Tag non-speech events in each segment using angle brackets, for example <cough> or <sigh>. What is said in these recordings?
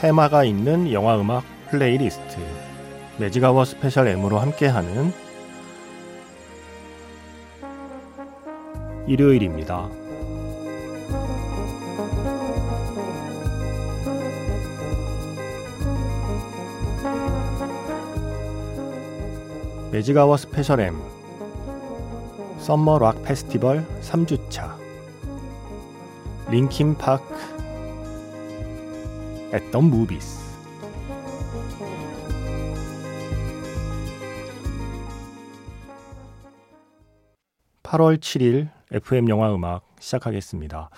테마가 있는 영화 음악 playlist Magic Hour Special M으로 함께하는 일요일입니다. Magic Hour Special M Summer Rock Festival 3주차 Linkin Park at the movies 8월 7일 FM 영화 음악 시작하겠습니다.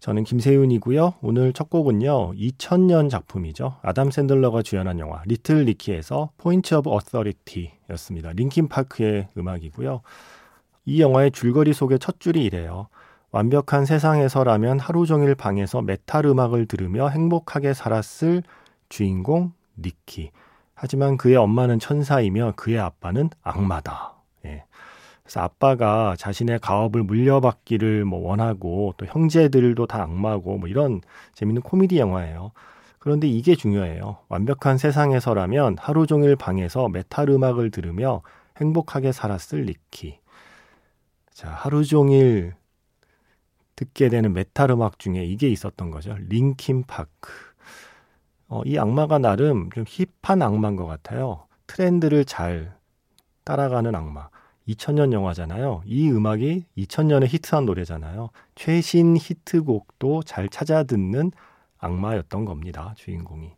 저는 김세윤이고요. 오늘 첫 곡은요. 2000년 작품이죠. 아담 샌들러가 주연한 영화 Little Nicky에서 Points of Authority였습니다. Linkin Park의 음악이고요. 이 영화의 줄거리 속의 첫 줄이 이래요. 완벽한 세상에서라면 하루 종일 방에서 메탈 음악을 들으며 행복하게 살았을 주인공 니키. 하지만 그의 엄마는 천사이며 그의 아빠는 악마다. 예. 그래서 아빠가 자신의 가업을 물려받기를 뭐 원하고 또 형제들도 다 악마고 뭐 이런 재밌는 코미디 영화예요. 그런데 이게 중요해요. 완벽한 세상에서라면 하루 종일 방에서 메탈 음악을 들으며 행복하게 살았을 니키. 자, 하루 종일 듣게 되는 메탈 음악 중에 이게 있었던 거죠. Linkin Park. 어, 이 악마가 나름 좀 hip한 악마인 것 같아요. 트렌드를 잘 따라가는 악마. 2000년 영화잖아요. 이 음악이 2000년에 히트한 노래잖아요. 최신 히트곡도 잘 찾아 듣는 악마였던 겁니다. 주인공이.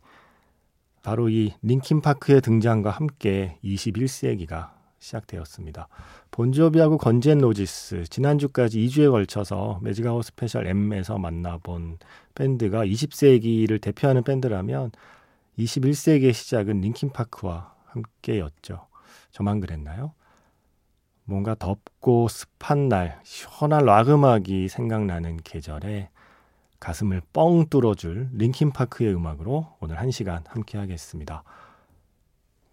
바로 이 Linkin Park의 등장과 함께 21세기가 시작되었습니다. Bon Jovi하고 Guns N' Roses 지난주까지 2주에 걸쳐서 Magic Hour Special M에서 만나본 밴드가 20세기를 대표하는 밴드라면 21세기의 시작은 Linkin Park와 함께였죠. 저만 그랬나요? 뭔가 덥고 습한 날 시원한 락 음악이 생각나는 계절에 가슴을 뻥 뚫어줄 링킨파크의 음악으로 오늘 1시간 함께 하겠습니다.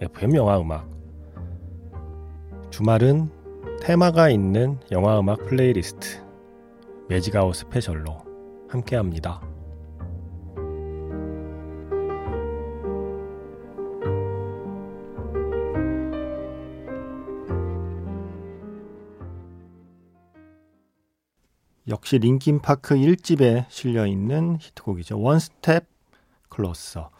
FM 영화 음악 주말은 테마가 있는 영화 음악 playlist Magic Hour Special로 함께 합니다. 역시 Linkin Park 1집에 실려 있는 히트곡이죠. One Step Closer.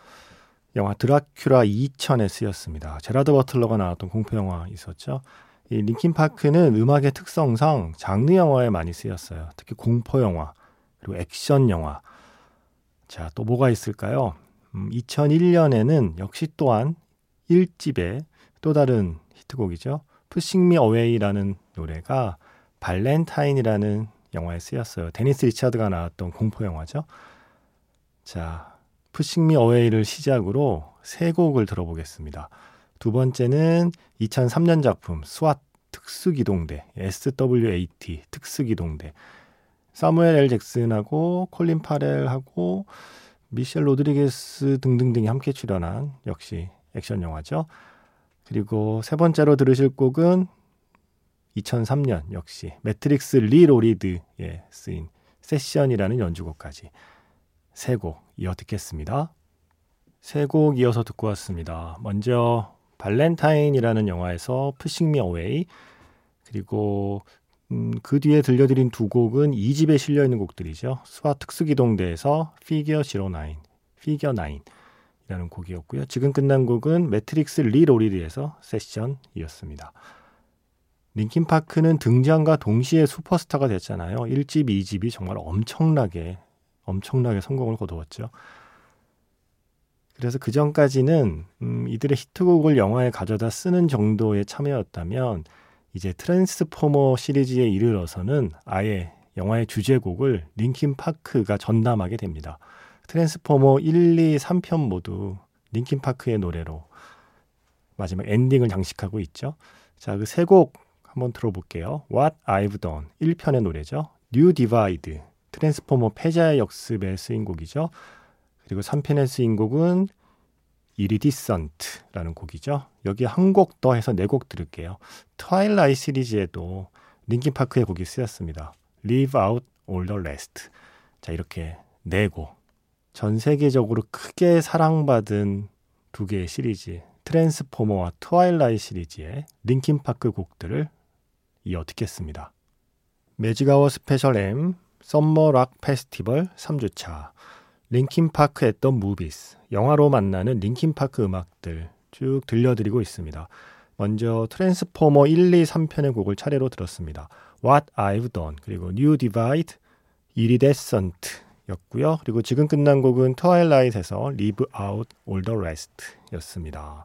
영화 드라큘라 2000에 쓰였습니다. 제라드 버틀러가 나왔던 공포 영화 있었죠. 이 Linkin Park는 음악의 특성상 장르 영화에 많이 쓰였어요. 특히 공포 영화 그리고 액션 영화. 자, 또 뭐가 있을까요? 음, 2001년에는 역시 또한 1집의 또 다른 히트곡이죠. Pushing Me Away라는 노래가 Valentine이라는 영화에 쓰였어요. 데니스 리차드가 나왔던 공포 영화죠. 자, Pushing Me Away를 시작으로 세 곡을 들어보겠습니다. 두 번째는 2003년 작품 SWAT 특수기동대 SWAT 특수기동대 사무엘 엘 잭슨하고 콜린 파렐하고 미셸 로드리게스 등등등이 함께 출연한 역시 액션 영화죠. 그리고 세 번째로 들으실 곡은 2003년 역시 매트릭스 Reloaded에 쓰인 Session이라는 연주곡까지 세 곡 이어 듣겠습니다. 세 곡 이어서 듣고 왔습니다. 먼저 발렌타인이라는 영화에서 Pushing Me Away 그리고 음, 그 뒤에 들려드린 두 곡은 2집에 실려 있는 곡들이죠. SWAT 특수기동대에서 Figure 09, Figure 9이라는 곡이었고요. 지금 끝난 곡은 매트릭스 Reloaded에서 Session이었습니다. 링킨파크는 등장과 동시에 슈퍼스타가 됐잖아요. 1집, 2집이 정말 엄청나게 엄청나게 성공을 거두었죠. 그래서 그 전까지는 음, 이들의 히트곡을 영화에 가져다 쓰는 정도의 참여였다면 이제 트랜스포머 시리즈에 이르러서는 아예 영화의 주제곡을 링킨 파크가 전담하게 됩니다. 트랜스포머 1, 2, 3편 모두 링킨 파크의 노래로 마지막 엔딩을 장식하고 있죠. 자, 그 세 곡 한번 들어볼게요. What I've Done 1편의 노래죠. New Divide 트랜스포머 패자의 역습에 쓰인 곡이죠. 그리고 3편에 쓰인 곡은 Iridescent라는 곡이죠. 여기 한 곡 더 해서 네 곡 들을게요. Twilight 시리즈에도 링킨파크의 곡이 쓰였습니다. Leave Out All the Rest. 자, 이렇게 네 곡. 전 세계적으로 크게 사랑받은 두 개의 시리즈, 트랜스포머와 Twilight 시리즈의 링킨파크 곡들을 이어 듣겠습니다. 매직아워 스페셜 M Summer 락 페스티벌 3주차 링킨파크 at the Movies 영화로 만나는 링킨파크 음악들 쭉 들려드리고 있습니다. 먼저 트랜스포머 1, 2, 3편의 곡을 차례로 들었습니다. What I've Done 그리고 New Divide, Iridescent 였고요. 그리고 지금 끝난 곡은 Twilight에서 Leave Out All the Rest 였습니다.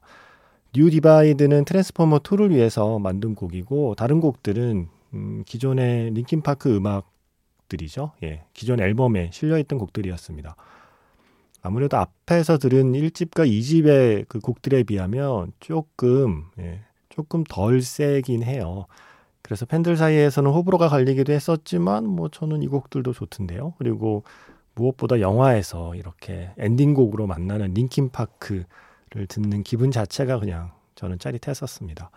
New Divide는 트랜스포머 2를 위해서 만든 곡이고 다른 곡들은 음, 기존의 링킨파크 음악 들이죠. 예, 기존 앨범에 실려있던 곡들이었습니다. 아무래도 앞에서 들은 1집과 2집의 그 곡들에 비하면 조금, 예, 조금 덜 세긴 해요. 그래서 팬들 사이에서는 호불호가 갈리기도 했었지만, 뭐 저는 이 곡들도 좋던데요. 그리고 무엇보다 영화에서 이렇게 엔딩곡으로 만나는 링킨파크를 듣는 기분 자체가 그냥 저는 짜릿했었습니다.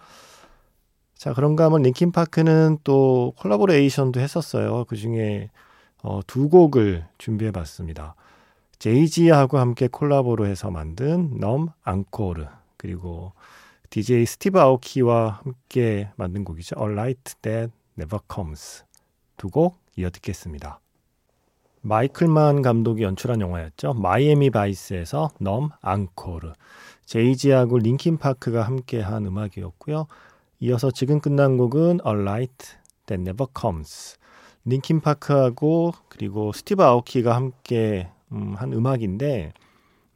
자, 그런가 하면 링킨파크는 또 콜라보레이션도 했었어요. 그 중에 어, 두 곡을 준비해 봤습니다. 제이지하고 함께 콜라보로 해서 만든 넘 앙코르 그리고 DJ 스티브 아오키와 함께 만든 곡이죠. A Light That Never Comes 두 곡 이어 듣겠습니다. 마이클 만 감독이 연출한 영화였죠. 마이애미 바이스에서 Numb Encore 제이지하고 링킨 파크가 함께한 음악이었고요. 이어서 지금 끝난 곡은 A Light That Never Comes 링킨 파크하고 그리고 스티브 아오키가 함께 음, 한 음악인데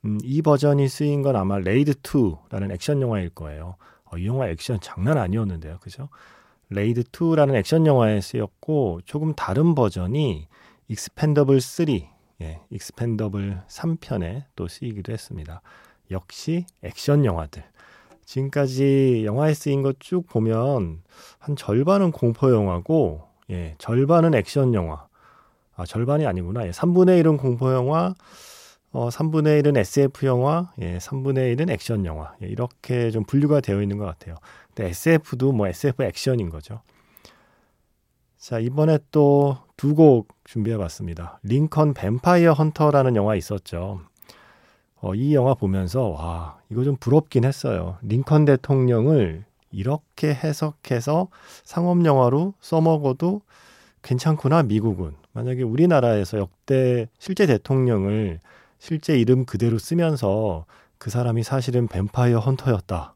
음, 이 버전이 쓰인 건 아마 레이드 2라는 액션 영화일 거예요. 어, 이 영화 액션 장난 아니었는데요. 그죠? 레이드 2라는 액션 영화에 쓰였고 조금 다른 버전이 익스펜더블 3, 예, 익스펜더블 3편에 또 쓰이기도 했습니다. 역시 액션 영화들. 지금까지 영화에 쓰인 것 쭉 보면 한 절반은 공포 영화고 예, 절반은 액션 영화. 아, 절반이 아니구나. 예, 3분의 1은 공포 영화, 어, 3분의 1은 SF 영화, 예, 3분의 1은 액션 영화. 예, 이렇게 좀 분류가 되어 있는 것 같아요. 근데 SF도 뭐 SF 액션인 거죠. 자, 이번에 또 두 곡 준비해 봤습니다. 링컨 뱀파이어 헌터라는 영화 있었죠. 어, 이 영화 보면서, 와, 이거 좀 부럽긴 했어요. 링컨 대통령을 이렇게 해석해서 상업 영화로 써먹어도 괜찮구나, 미국은. 만약에 우리나라에서 역대 실제 대통령을 실제 이름 그대로 쓰면서 그 사람이 사실은 뱀파이어 헌터였다.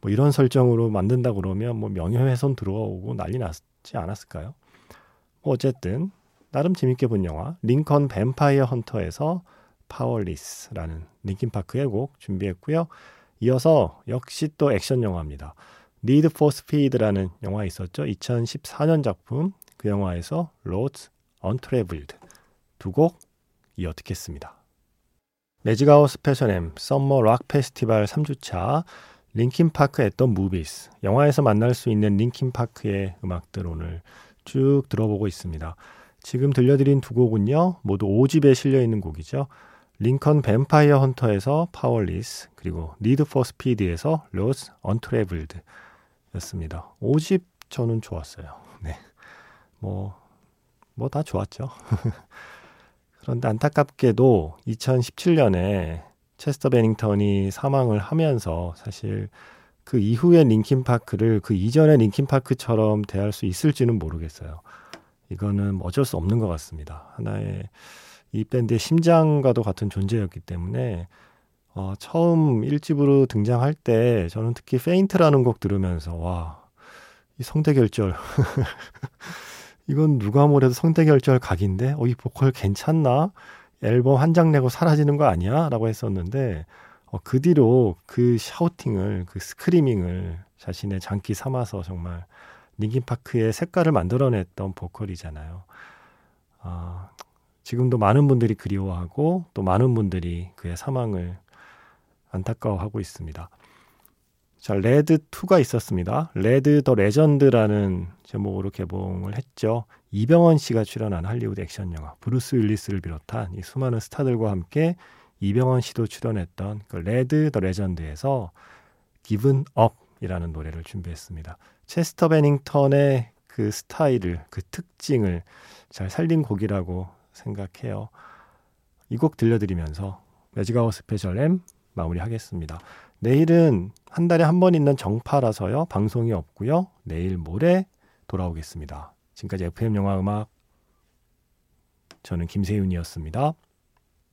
뭐 이런 설정으로 만든다 그러면 뭐 명예훼손 들어오고 난리 났지 않았을까요? 뭐 어쨌든 나름 재밌게 본 영화 링컨 뱀파이어 헌터에서 파월리스라는 링킨파크의 곡 준비했고요. 이어서 역시 또 액션 영화입니다. Need for Speed라는 영화 있었죠. 2014년 작품 그 영화에서 Roads Untraveled 두 곡 이어 듣겠습니다. Magic Hour 스페셜 M Summer 락 페스티벌 3주차 링킨파크 at the Movies 영화에서 만날 수 있는 링킨파크의 음악들 오늘 쭉 들어보고 있습니다. 지금 들려드린 두 곡은요 모두 5집에 실려있는 곡이죠. 링컨 뱀파이어 헌터에서 Powerless 그리고 Need for Speed에서 Roads Untraveled 였습니다. 5집 저는 좋았어요. <laughs> 네. 뭐 뭐 다 좋았죠. <laughs> 그런데 안타깝게도 2017년에 체스터 베닝턴이 사망을 하면서 사실 그 이후의 링킨 파크를 그 이전의 링킨 파크처럼 대할 수 있을지는 모르겠어요. 이거는 어쩔 수 없는 것 같습니다. 하나의 이 밴드의 심장과도 같은 존재였기 때문에 어, 처음 1집으로 등장할 때 저는 특히 Faint라는 곡 들으면서 와, 이 성대결절 <laughs> 이건 누가 뭐래도 성대결절 각인데 어, 이 보컬 괜찮나? 앨범 한 장 내고 사라지는 거 아니야? 라고 했었는데 어, 그 뒤로 그 shouting을 그 screaming을 자신의 장기 삼아서 정말 링킨파크의 색깔을 만들어냈던 보컬이잖아요. 아, 지금도 많은 분들이 그리워하고 또 많은 분들이 그의 사망을 안타까워하고 있습니다. 자, 레드 2가 있었습니다. 레드 더 레전드라는 제목으로 개봉을 했죠. 이병헌 씨가 출연한 할리우드 액션 영화 브루스 윌리스를 비롯한 이 수많은 스타들과 함께 이병헌 씨도 출연했던 그 레드 더 레전드에서 Given Up이라는 노래를 준비했습니다. 체스터 베닝턴의 그 스타일을 그 특징을 잘 살린 곡이라고 생각해요. 이 곡 들려드리면서 Magic Hour 스페셜 M 마무리하겠습니다. 내일은 한 달에 한 번 있는 정파라서요. 방송이 없고요. 내일 모레 돌아오겠습니다. 지금까지 FM 영화 음악 저는 김세윤이었습니다.